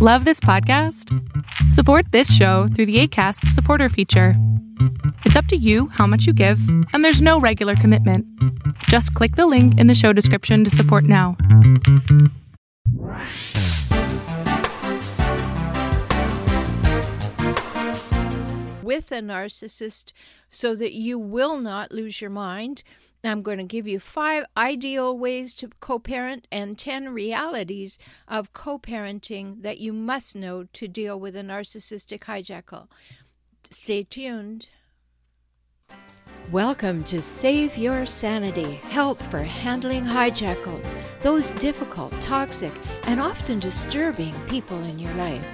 Love this podcast? Support this show through the ACAST supporter feature. It's up to you how much you give, and there's no regular commitment. Just click the link in the show description to support now. With a narcissist so that you will not lose your mind. I'm going to give you five ideal ways to co parent and 10 realities of co parenting that you must know to deal with a narcissistic hijackal. Stay tuned. Welcome to Save Your Sanity Help for Handling Hijackals, those difficult, toxic, and often disturbing people in your life.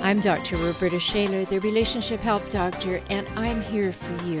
I'm Dr. Roberta Shaler, the Relationship Help Doctor, and I'm here for you.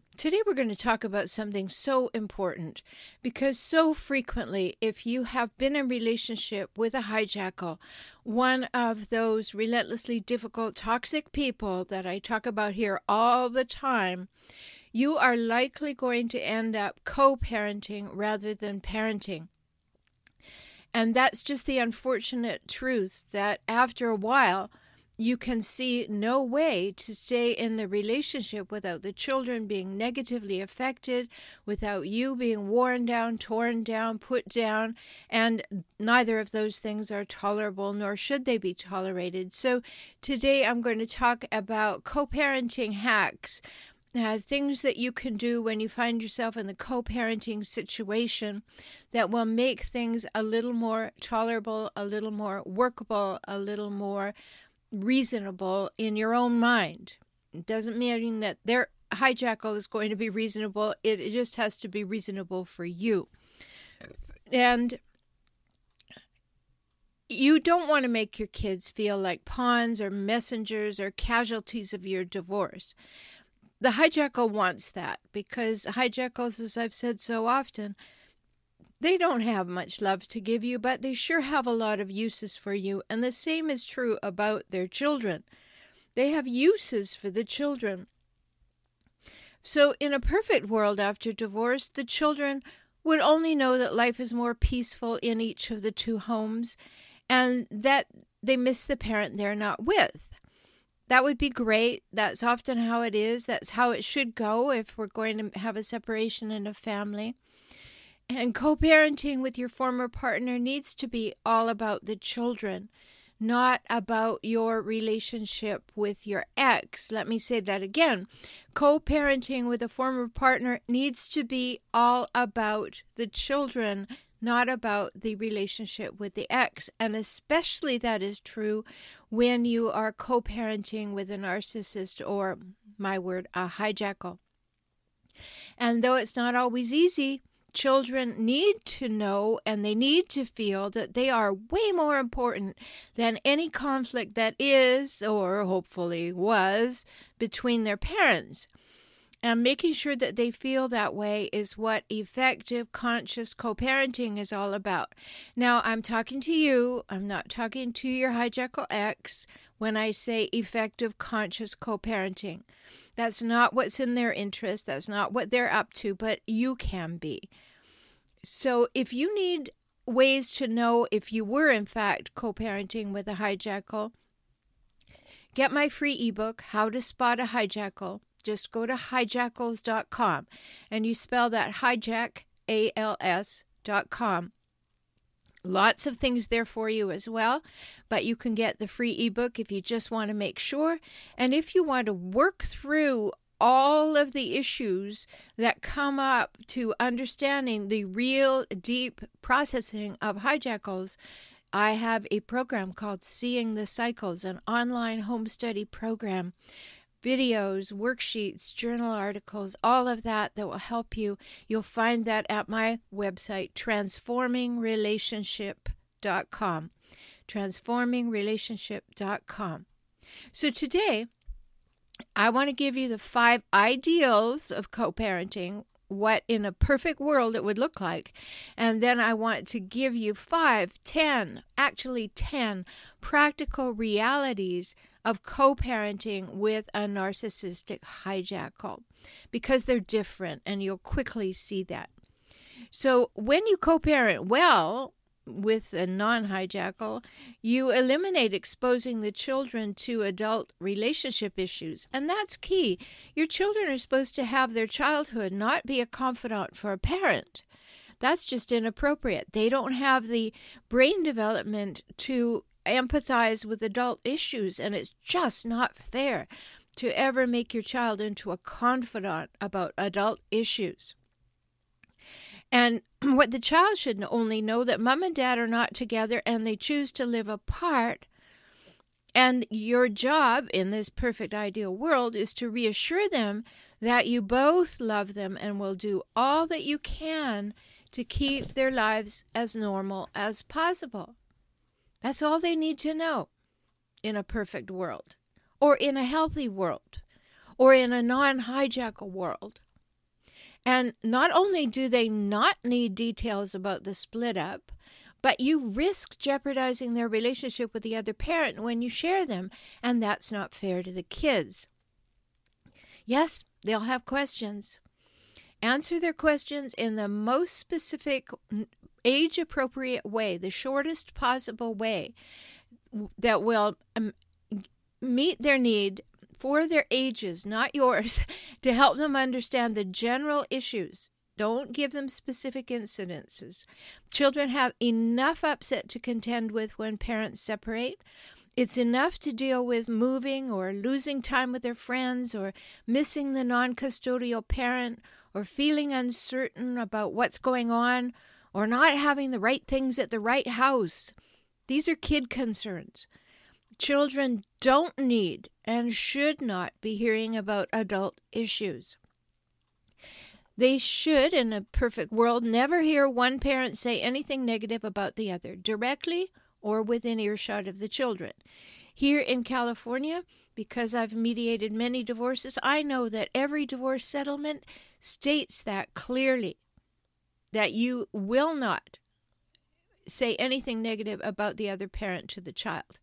Today we're going to talk about something so important because so frequently, if you have been in relationship with a hijackal, one of those relentlessly difficult, toxic people that I talk about here all the time, you are likely going to end up co parenting rather than parenting. And that's just the unfortunate truth that after a while, you can see no way to stay in the relationship without the children being negatively affected, without you being worn down, torn down, put down, and neither of those things are tolerable, nor should they be tolerated. So, today I'm going to talk about co parenting hacks. Uh, things that you can do when you find yourself in the co parenting situation that will make things a little more tolerable, a little more workable, a little more reasonable in your own mind. It doesn't mean that their hijackal is going to be reasonable. It, it just has to be reasonable for you. And you don't want to make your kids feel like pawns or messengers or casualties of your divorce. The hijackal wants that because hijackals, as I've said so often, they don't have much love to give you, but they sure have a lot of uses for you, and the same is true about their children. They have uses for the children. So, in a perfect world after divorce, the children would only know that life is more peaceful in each of the two homes and that they miss the parent they're not with. That would be great. That's often how it is. That's how it should go if we're going to have a separation in a family. And co parenting with your former partner needs to be all about the children, not about your relationship with your ex. Let me say that again. Co parenting with a former partner needs to be all about the children, not about the relationship with the ex. And especially that is true when you are co parenting with a narcissist or, my word, a hijackal. And though it's not always easy, children need to know and they need to feel that they are way more important than any conflict that is, or hopefully was, between their parents. And making sure that they feel that way is what effective conscious co parenting is all about. Now, I'm talking to you, I'm not talking to your hijackal ex when I say effective conscious co parenting. That's not what's in their interest, that's not what they're up to, but you can be. So, if you need ways to know if you were in fact co parenting with a hijackal, get my free ebook, How to Spot a Hijackal just go to hijackals.com and you spell that hijack, A L S.com. Lots of things there for you as well, but you can get the free ebook if you just want to make sure. And if you want to work through all of the issues that come up to understanding the real deep processing of hijackals, I have a program called Seeing the Cycles, an online home study program videos, worksheets, journal articles, all of that that will help you. You'll find that at my website, transformingrelationship.com. Transformingrelationship.com. So today, I want to give you the five ideals of co parenting, what in a perfect world it would look like. And then I want to give you five, ten, actually 10 practical realities of co parenting with a narcissistic hijackal because they're different and you'll quickly see that. So, when you co parent well, with a non hijackal, you eliminate exposing the children to adult relationship issues. And that's key. Your children are supposed to have their childhood, not be a confidant for a parent. That's just inappropriate. They don't have the brain development to empathize with adult issues, and it's just not fair to ever make your child into a confidant about adult issues. And what the child should only know that mom and dad are not together and they choose to live apart. And your job in this perfect ideal world is to reassure them that you both love them and will do all that you can to keep their lives as normal as possible. That's all they need to know in a perfect world, or in a healthy world, or in a non hijackal world. And not only do they not need details about the split up, but you risk jeopardizing their relationship with the other parent when you share them, and that's not fair to the kids. Yes, they'll have questions. Answer their questions in the most specific, age appropriate way, the shortest possible way that will um, meet their need for their ages, not yours, to help them understand the general issues. Don't give them specific incidences. Children have enough upset to contend with when parents separate. It's enough to deal with moving or losing time with their friends or missing the non custodial parent or feeling uncertain about what's going on or not having the right things at the right house. These are kid concerns. Children don't need and should not be hearing about adult issues. They should, in a perfect world, never hear one parent say anything negative about the other, directly or within earshot of the children. Here in California, because I've mediated many divorces, I know that every divorce settlement states that clearly that you will not say anything negative about the other parent to the child.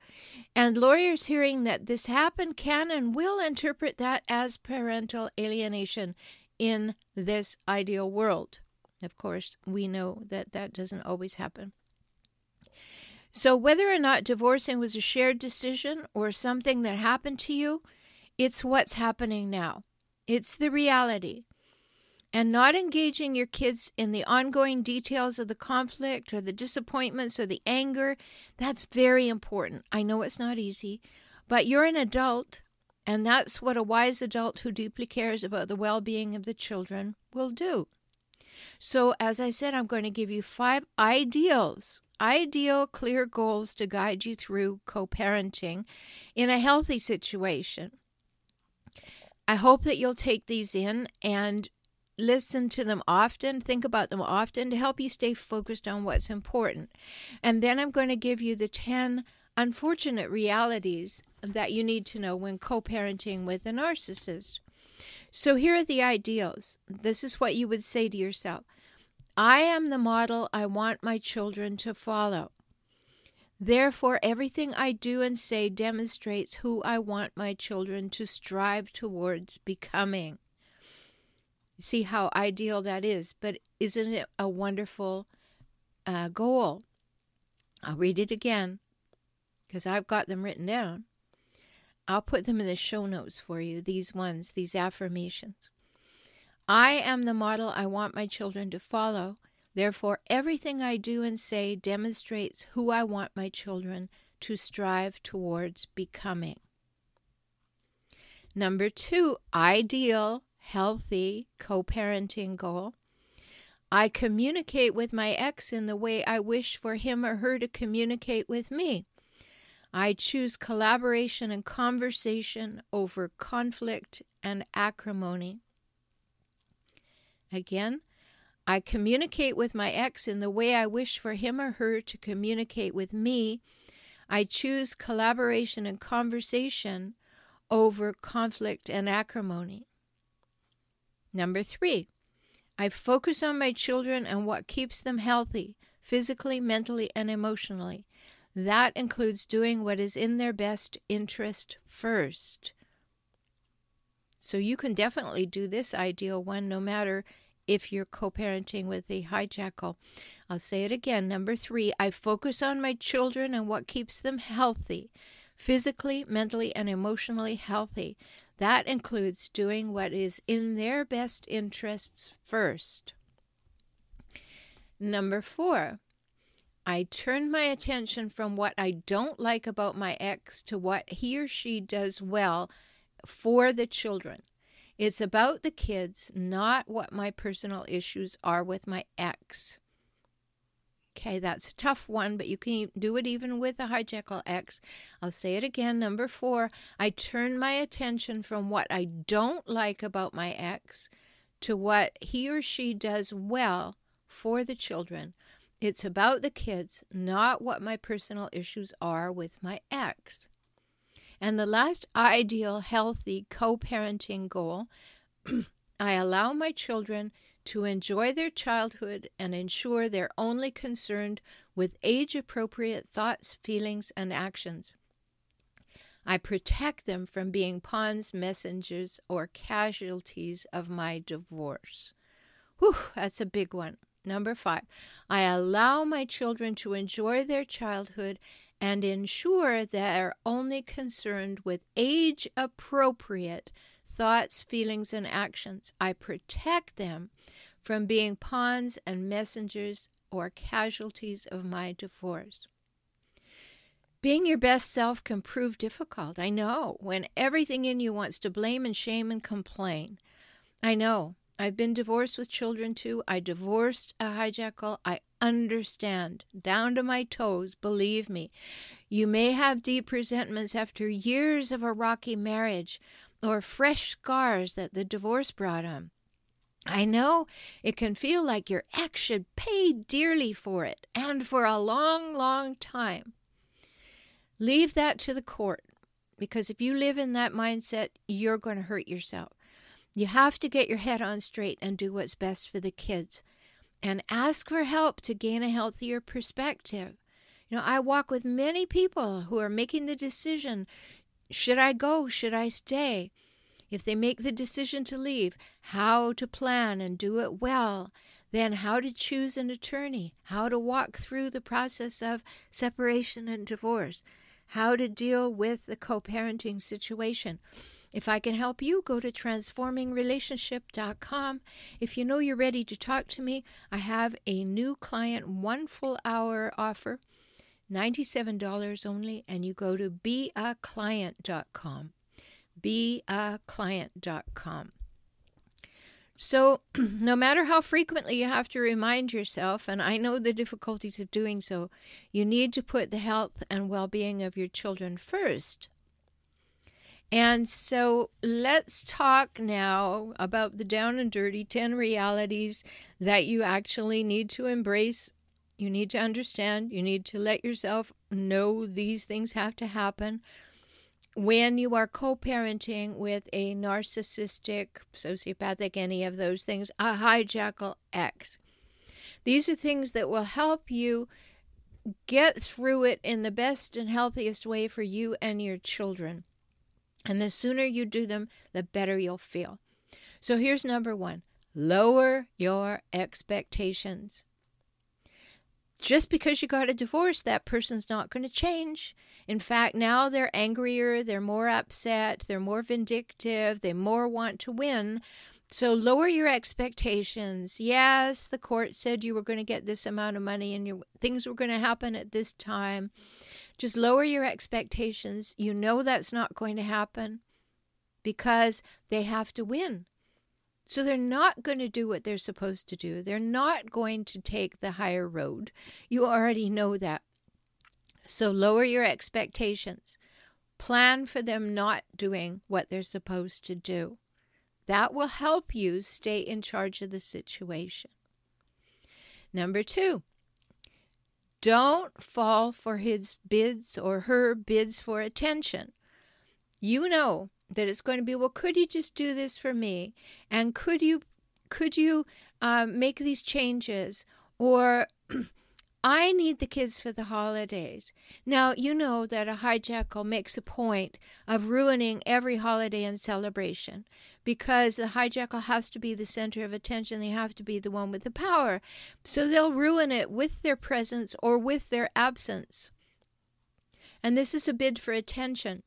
And lawyers hearing that this happened can and will interpret that as parental alienation in this ideal world. Of course, we know that that doesn't always happen. So, whether or not divorcing was a shared decision or something that happened to you, it's what's happening now. It's the reality and not engaging your kids in the ongoing details of the conflict or the disappointments or the anger, that's very important. I know it's not easy, but you're an adult, and that's what a wise adult who deeply cares about the well being of the children will do. So, as I said, I'm going to give you five ideals, ideal, clear goals to guide you through co parenting in a healthy situation. I hope that you'll take these in and listen to them often, think about them often to help you stay focused on what's important. And then I'm going to give you the 10 unfortunate realities that you need to know when co parenting with a narcissist. So here are the ideals. This is what you would say to yourself I am the model I want my children to follow. Therefore, everything I do and say demonstrates who I want my children to strive towards becoming see how ideal that is. But isn't it a wonderful uh, goal? I'll read it again because I've got them written down. I'll put them in the show notes for you, these ones, these affirmations. I am the model I want my children to follow. Therefore, everything I do and say demonstrates who I want my children to strive towards becoming. Number two, ideal healthy co parenting goal. I communicate with my ex in the way I wish for him or her to communicate with me. I choose collaboration and conversation over conflict and acrimony. Again, I communicate with my ex in the way I wish for him or her to communicate with me. I choose collaboration and conversation over conflict and acrimony. Number three, I focus on my children and what keeps them healthy, physically, mentally, and emotionally. That includes doing what is in their best interest first. So you can definitely do this ideal one no matter if you're co parenting with a hijackal. I'll say it again. Number three, I focus on my children and what keeps them healthy, physically, mentally, and emotionally healthy. That includes doing what is in their best interests first. Number four, I turn my attention from what I don't like about my ex to what he or she does well for the children. It's about the kids, not what my personal issues are with my ex. Okay, that's a tough one, but you can do it even with a hijackal ex. I'll say it again. Number four, I turn my attention from what I don't like about my ex to what he or she does well for the children. It's about the kids, not what my personal issues are with my ex. And the last ideal, healthy co parenting goal I allow my children to enjoy their childhood and ensure they're only concerned with age appropriate thoughts, feelings, and actions. I protect them from being pawns, messengers, or casualties of my divorce. Whew, that's a big one. Number five, I allow my children to enjoy their childhood and ensure they're only concerned with age appropriate thoughts, feelings, and actions. I protect them from being pawns and messengers or casualties of my divorce. Being your best self can prove difficult. I know when everything in you wants to blame and shame and complain. I know. I've been divorced with children too. I divorced a hijackal. I understand down to my toes, believe me. You may have deep resentments after years of a rocky marriage or fresh scars that the divorce brought on. I know it can feel like your ex should pay dearly for it and for a long, long time. Leave that to the court because if you live in that mindset, you're going to hurt yourself. You have to get your head on straight and do what's best for the kids and ask for help to gain a healthier perspective. You know, I walk with many people who are making the decision should I go? Should I stay? If they make the decision to leave, how to plan and do it well. Then, how to choose an attorney, how to walk through the process of separation and divorce, how to deal with the co parenting situation. If I can help you, go to transformingrelationship.com. If you know you're ready to talk to me, I have a new client one full hour offer, $97 only, and you go to beaclient.com beaclient.com. So, no matter how frequently you have to remind yourself, and I know the difficulties of doing so, you need to put the health and well being of your children first. And so, let's talk now about the down and dirty 10 realities that you actually need to embrace. You need to understand. You need to let yourself know these things have to happen when you are co parenting with a narcissistic, sociopathic, any of those things, a hijackal ex. These are things that will help you get through it in the best and healthiest way for you and your children. And the sooner you do them, the better you'll feel. So here's number one lower your expectations. Just because you got a divorce, that person's not going to change. In fact, now they're angrier, they're more upset, they're more vindictive, they more want to win. So lower your expectations. Yes, the court said you were going to get this amount of money and your things were going to happen at this time. Just lower your expectations. You know that's not going to happen because they have to win. So they're not going to do what they're supposed to do. They're not going to take the higher road. You already know that. So lower your expectations. Plan for them not doing what they're supposed to do. That will help you stay in charge of the situation. Number two, don't fall for his bids or her bids for attention. You know that it's going to be, well, could you just do this for me? And could you could you uh, make these changes? Or I need the kids for the holidays. Now, you know that a hijackal makes a point of ruining every holiday and celebration because the hijackal has to be the center of attention. They have to be the one with the power. So they'll ruin it with their presence or with their absence. And this is a bid for attention.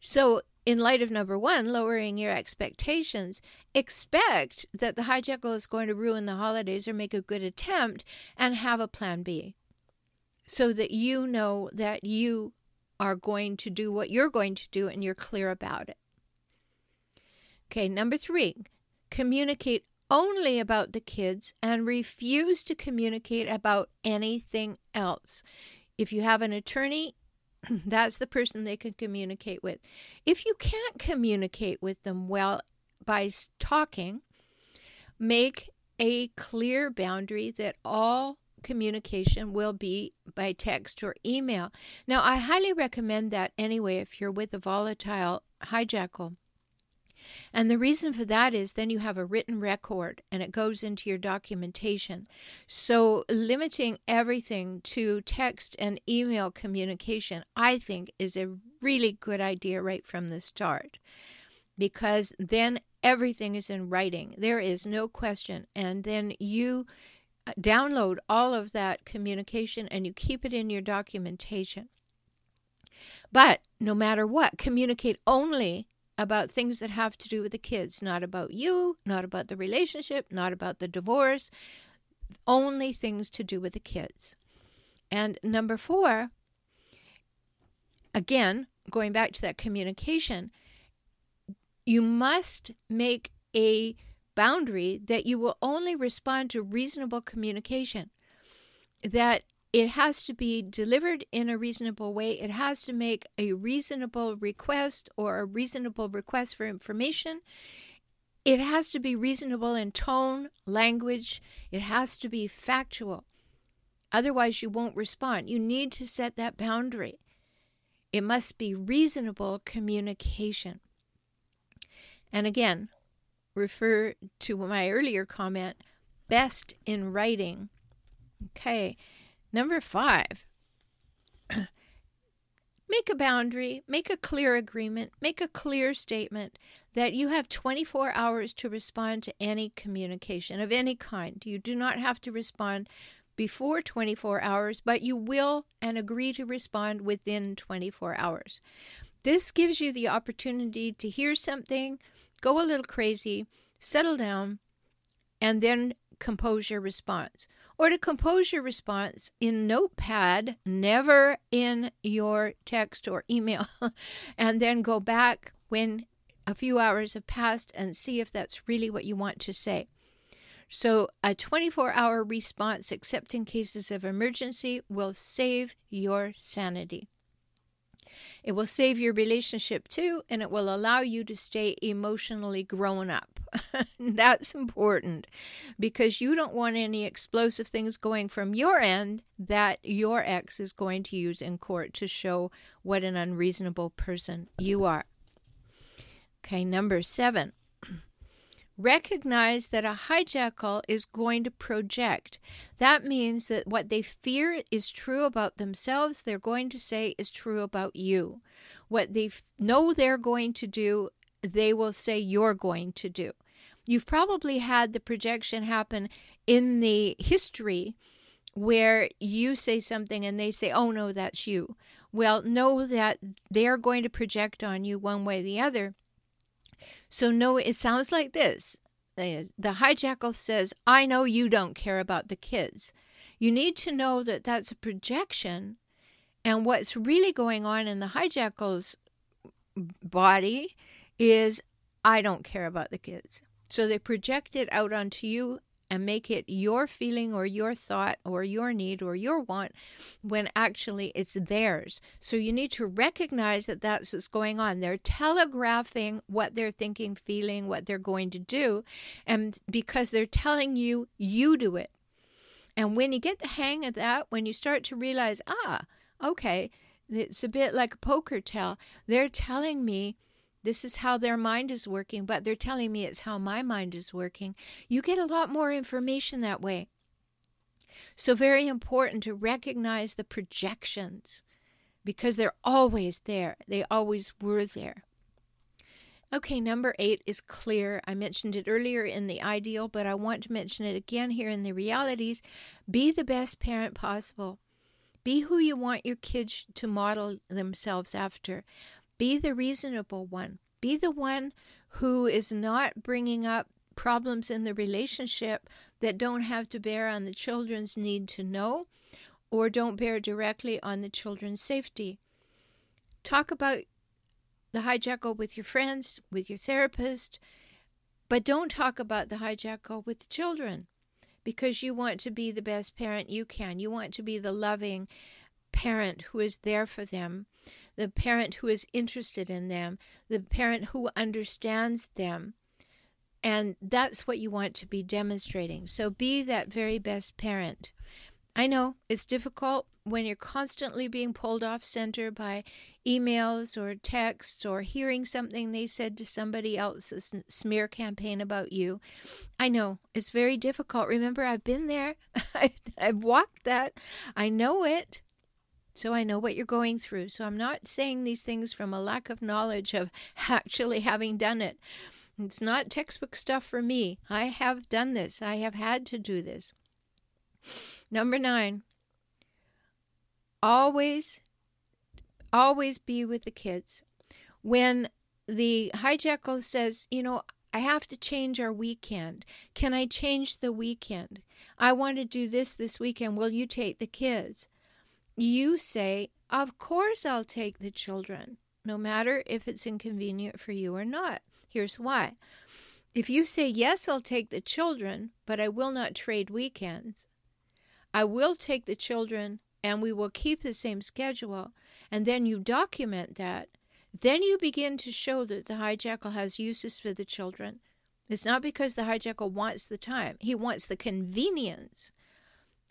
So in light of number one, lowering your expectations, expect that the hijackal is going to ruin the holidays or make a good attempt and have a plan B so that you know that you are going to do what you're going to do and you're clear about it. Okay, number three, communicate only about the kids and refuse to communicate about anything else. If you have an attorney, That's the person they can communicate with. If you can't communicate with them well by talking, make a clear boundary that all communication will be by text or email. Now, I highly recommend that anyway if you're with a volatile hijackal and the reason for that is then you have a written record and it goes into your documentation. So limiting everything to text and email communication, I think, is a really good idea right from the start because then everything is in writing. There is no question. And then you uh, download all of that communication and you keep it in your documentation. But no matter what, communicate only about things that have to do with the kids, not about you, not about the relationship, not about the divorce, only things to do with the kids. And number four, again, going back to that communication, you must make a boundary that you will only respond to reasonable communication. That it has to be delivered in a reasonable way. It has to make a reasonable request or a reasonable request for information. It has to be reasonable in tone, language. It has to be factual. Otherwise, you won't respond. You need to set that boundary. It must be reasonable communication. And again, refer to my earlier comment best in writing. Okay. Number five, make a boundary, make a clear agreement, make a clear statement that you have 24 hours to respond to any communication of any kind. You do not have to respond before 24 hours, but you will and agree to respond within 24 hours. This gives you the opportunity to hear something, go a little crazy, settle down, and then compose your response or to compose your response in Notepad, never in your text or email, and then go back when a few hours have passed and see if that's really what you want to say. So, a 24 hour response, except in cases of emergency, will save your sanity. It will save your relationship too, and it will allow you to stay emotionally grown up. That's important because you don't want any explosive things going from your end that your ex is going to use in court to show what an unreasonable person you are. Okay, number seven. Recognize that a hijackal is going to project. That means that what they fear is true about themselves, they're going to say is true about you. What they know they're going to do, they will say you're going to do. You've probably had the projection happen in the history where you say something and they say, oh no, that's you. Well, know that they're going to project on you one way or the other so, no, it sounds like this the hijackal says, I know you don't care about the kids. You need to know that that's a projection, and what's really going on in the hijackal's body is, I don't care about the kids. So they project it out onto you and make it your feeling or your thought or your need or your want when actually it's theirs. So you need to recognize that that's what's going on. They're telegraphing what they're thinking, feeling, what they're going to do. And because they're telling you, you do it. And when you get the hang of that, when you start to realize, ah, okay, it's a bit like a poker tell, they're telling me This is how their mind is working, but they're telling me it's how my mind is working. You get a lot more information that way. So, very important to recognize the projections because they're always there. They always were there. Okay, number eight is clear. I mentioned it earlier in the ideal, but I want to mention it again here in the realities. Be the best parent possible. Be who you want your kids to model themselves after. Be the reasonable one. Be the one who is not bringing up problems in the relationship that don't have to bear on the children's need to know or don't bear directly on the children's safety. Talk about the hijackal with your friends, with your therapist, but don't talk about the hijackal with the children because you want to be the best parent you can. You want to be the loving parent who is there for them, the parent who is interested in them, the parent who understands them. And that's what you want to be demonstrating. So be that very best parent. I know it's difficult when you're constantly being pulled off center by emails or texts or hearing something they said to somebody else's smear campaign about you. I know it's very difficult. Remember, I've been there, I've walked that, I know it. So I know what you're going through. So I'm not saying these things from a lack of knowledge of actually having done it. It's not textbook stuff for me. I have done this, I have had to do this. Number nine, always, always be with the kids. When the hijackal says, you know, I have to change our weekend. Can I change the weekend? I want to do this this weekend. Will you take the kids? You say, Of course I'll take the children, no matter if it's inconvenient for you or not. Here's why. If you say, Yes, I'll take the children, but I will not trade weekends, I will take the children and we will keep the same schedule, and then you document that, then you begin to show that the hijackal has uses for the children. It's not because the hijackal wants the time, he wants the convenience,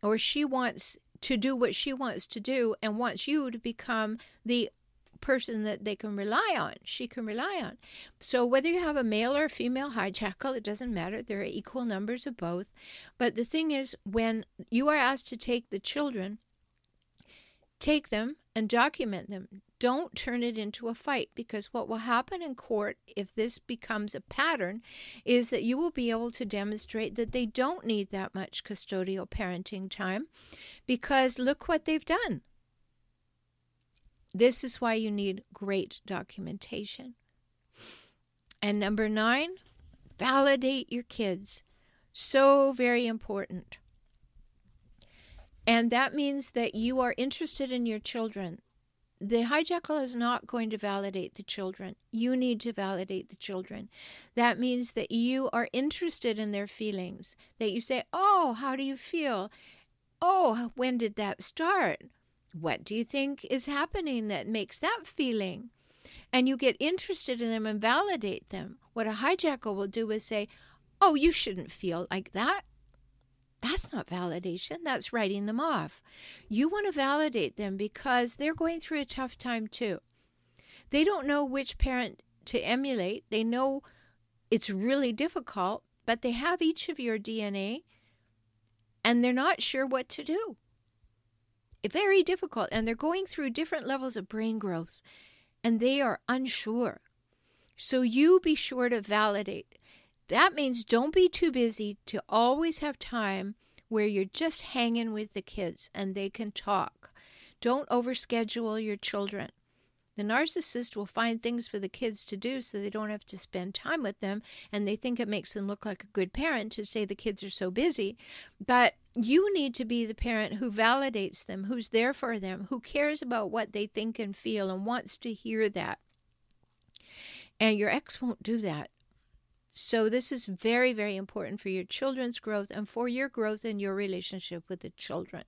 or she wants to do what she wants to do and wants you to become the person that they can rely on, she can rely on. So whether you have a male or a female hijackal, it doesn't matter. There are equal numbers of both. But the thing is, when you are asked to take the children, take them and document them. Don't turn it into a fight because what will happen in court if this becomes a pattern is that you will be able to demonstrate that they don't need that much custodial parenting time because look what they've done. This is why you need great documentation. And number nine, validate your kids. So very important. And that means that you are interested in your children. The hijackal is not going to validate the children. You need to validate the children. That means that you are interested in their feelings, that you say, Oh, how do you feel? Oh, when did that start? What do you think is happening that makes that feeling? And you get interested in them and validate them. What a hijackal will do is say, Oh, you shouldn't feel like that. That's not validation, that's writing them off. You want to validate them because they're going through a tough time too. They don't know which parent to emulate, they know it's really difficult, but they have each of your DNA and they're not sure what to do very difficult and they're going through different levels of brain growth and they are unsure. So you be sure to validate. That means don't be too busy to always have time where you're just hanging with the kids and they can talk. Don't overschedule your children. The narcissist will find things for the kids to do so they don't have to spend time with them, and they think it makes them look like a good parent to say the kids are so busy. But you need to be the parent who validates them, who's there for them, who cares about what they think and feel and wants to hear that. And your ex won't do that. So, this is very, very important for your children's growth and for your growth in your relationship with the children.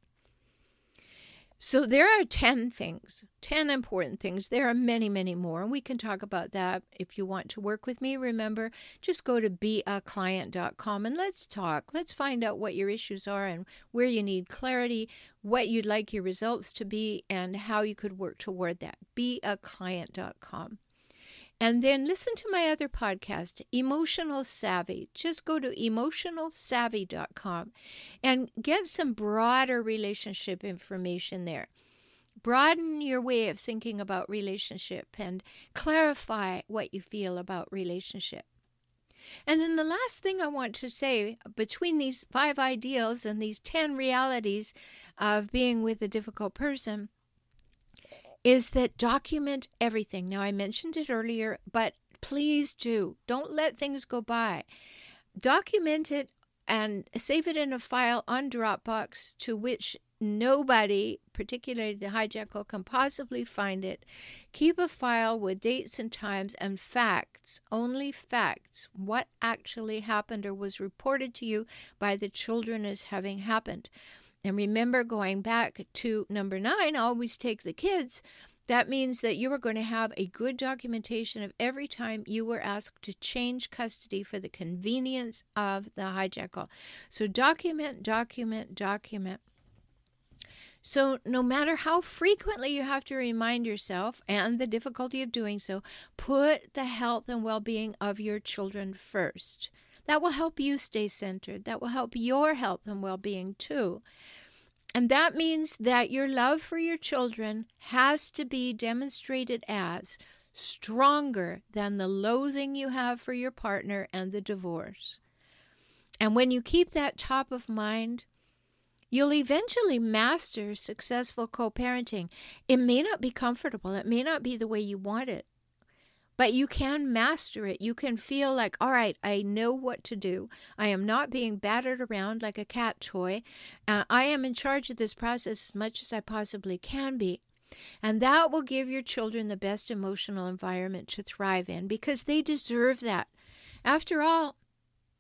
So there are 10 things, 10 important things. There are many, many more. And we can talk about that if you want to work with me. Remember, just go to beaclient.com and let's talk. Let's find out what your issues are and where you need clarity, what you'd like your results to be, and how you could work toward that. Beaclient.com. And then listen to my other podcast, Emotional Savvy. Just go to emotionalsavvy.com and get some broader relationship information there. Broaden your way of thinking about relationship and clarify what you feel about relationship. And then the last thing I want to say between these five ideals and these 10 realities of being with a difficult person is that document everything. Now, I mentioned it earlier, but please do. Don't let things go by. Document it and save it in a file on Dropbox to which nobody, particularly the hijackal, can possibly find it. Keep a file with dates and times and facts, only facts, what actually happened or was reported to you by the children as having happened. And remember, going back to number nine, always take the kids. That means that you are going to have a good documentation of every time you were asked to change custody for the convenience of the hijackal. So document, document, document. So, no matter how frequently you have to remind yourself and the difficulty of doing so, put the health and well being of your children first. That will help you stay centered. That will help your health and well being too. And that means that your love for your children has to be demonstrated as stronger than the loathing you have for your partner and the divorce. And when you keep that top of mind, You'll eventually master successful co parenting. It may not be comfortable, it may not be the way you want it, but you can master it. You can feel like, all right, I know what to do. I am not being battered around like a cat toy. Uh, I am in charge of this process as much as I possibly can be. And that will give your children the best emotional environment to thrive in because they deserve that. After all,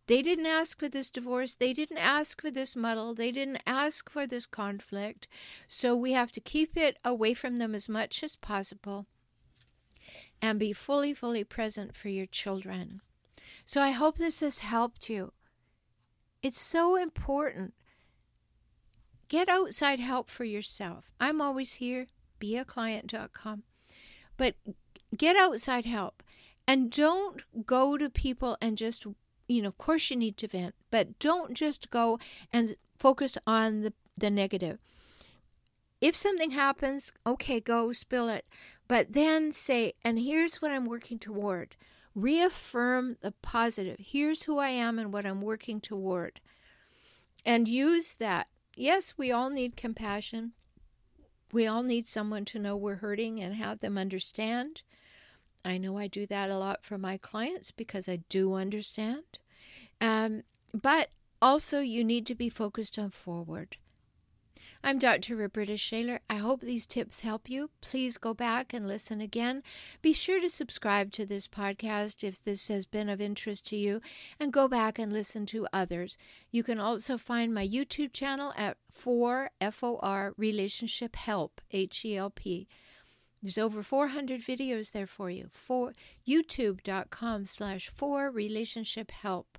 they didn't ask for this divorce. They didn't ask for this muddle. They didn't ask for this conflict. So we have to keep it away from them as much as possible and be fully, fully present for your children. So I hope this has helped you. It's so important. Get outside help for yourself. I'm always here, beaclient.com. But get outside help. And don't go to people and just you know, of course you need to vent, but don't just go and focus on the, the negative. If something happens, okay, go spill it. But then say, and here's what I'm working toward. Reaffirm the positive. Here's who I am and what I'm working toward. And use that. Yes, we all need compassion. We all need someone to know we're hurting and have them understand. I know I do that a lot for my clients because I do understand. Um, but also, you need to be focused on forward. I'm Dr. Roberta Shaler. I hope these tips help you. Please go back and listen again. Be sure to subscribe to this podcast if this has been of interest to you, and go back and listen to others. You can also find my YouTube channel at 4 FOR Relationship Help, H E L P. There's over 400 videos there for you. For youtube.com slash 4 relationship help.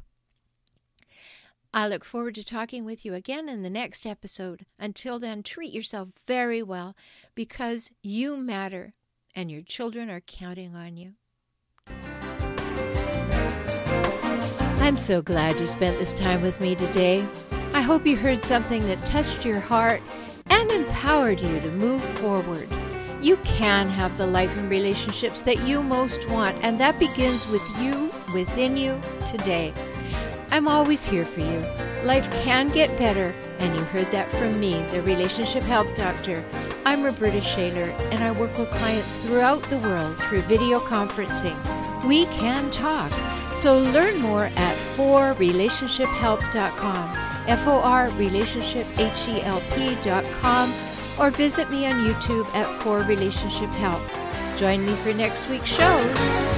I look forward to talking with you again in the next episode. Until then, treat yourself very well because you matter and your children are counting on you. I'm so glad you spent this time with me today. I hope you heard something that touched your heart and empowered you to move forward. You can have the life and relationships that you most want, and that begins with you within you today. I'm always here for you. Life can get better, and you heard that from me, the Relationship Help Doctor. I'm Roberta Shaler, and I work with clients throughout the world through video conferencing. We can talk. So learn more at forrelationshiphelp.com, F-O-R relationship, H-E-L-P.com, or visit me on YouTube at For Relationship Help. Join me for next week's show.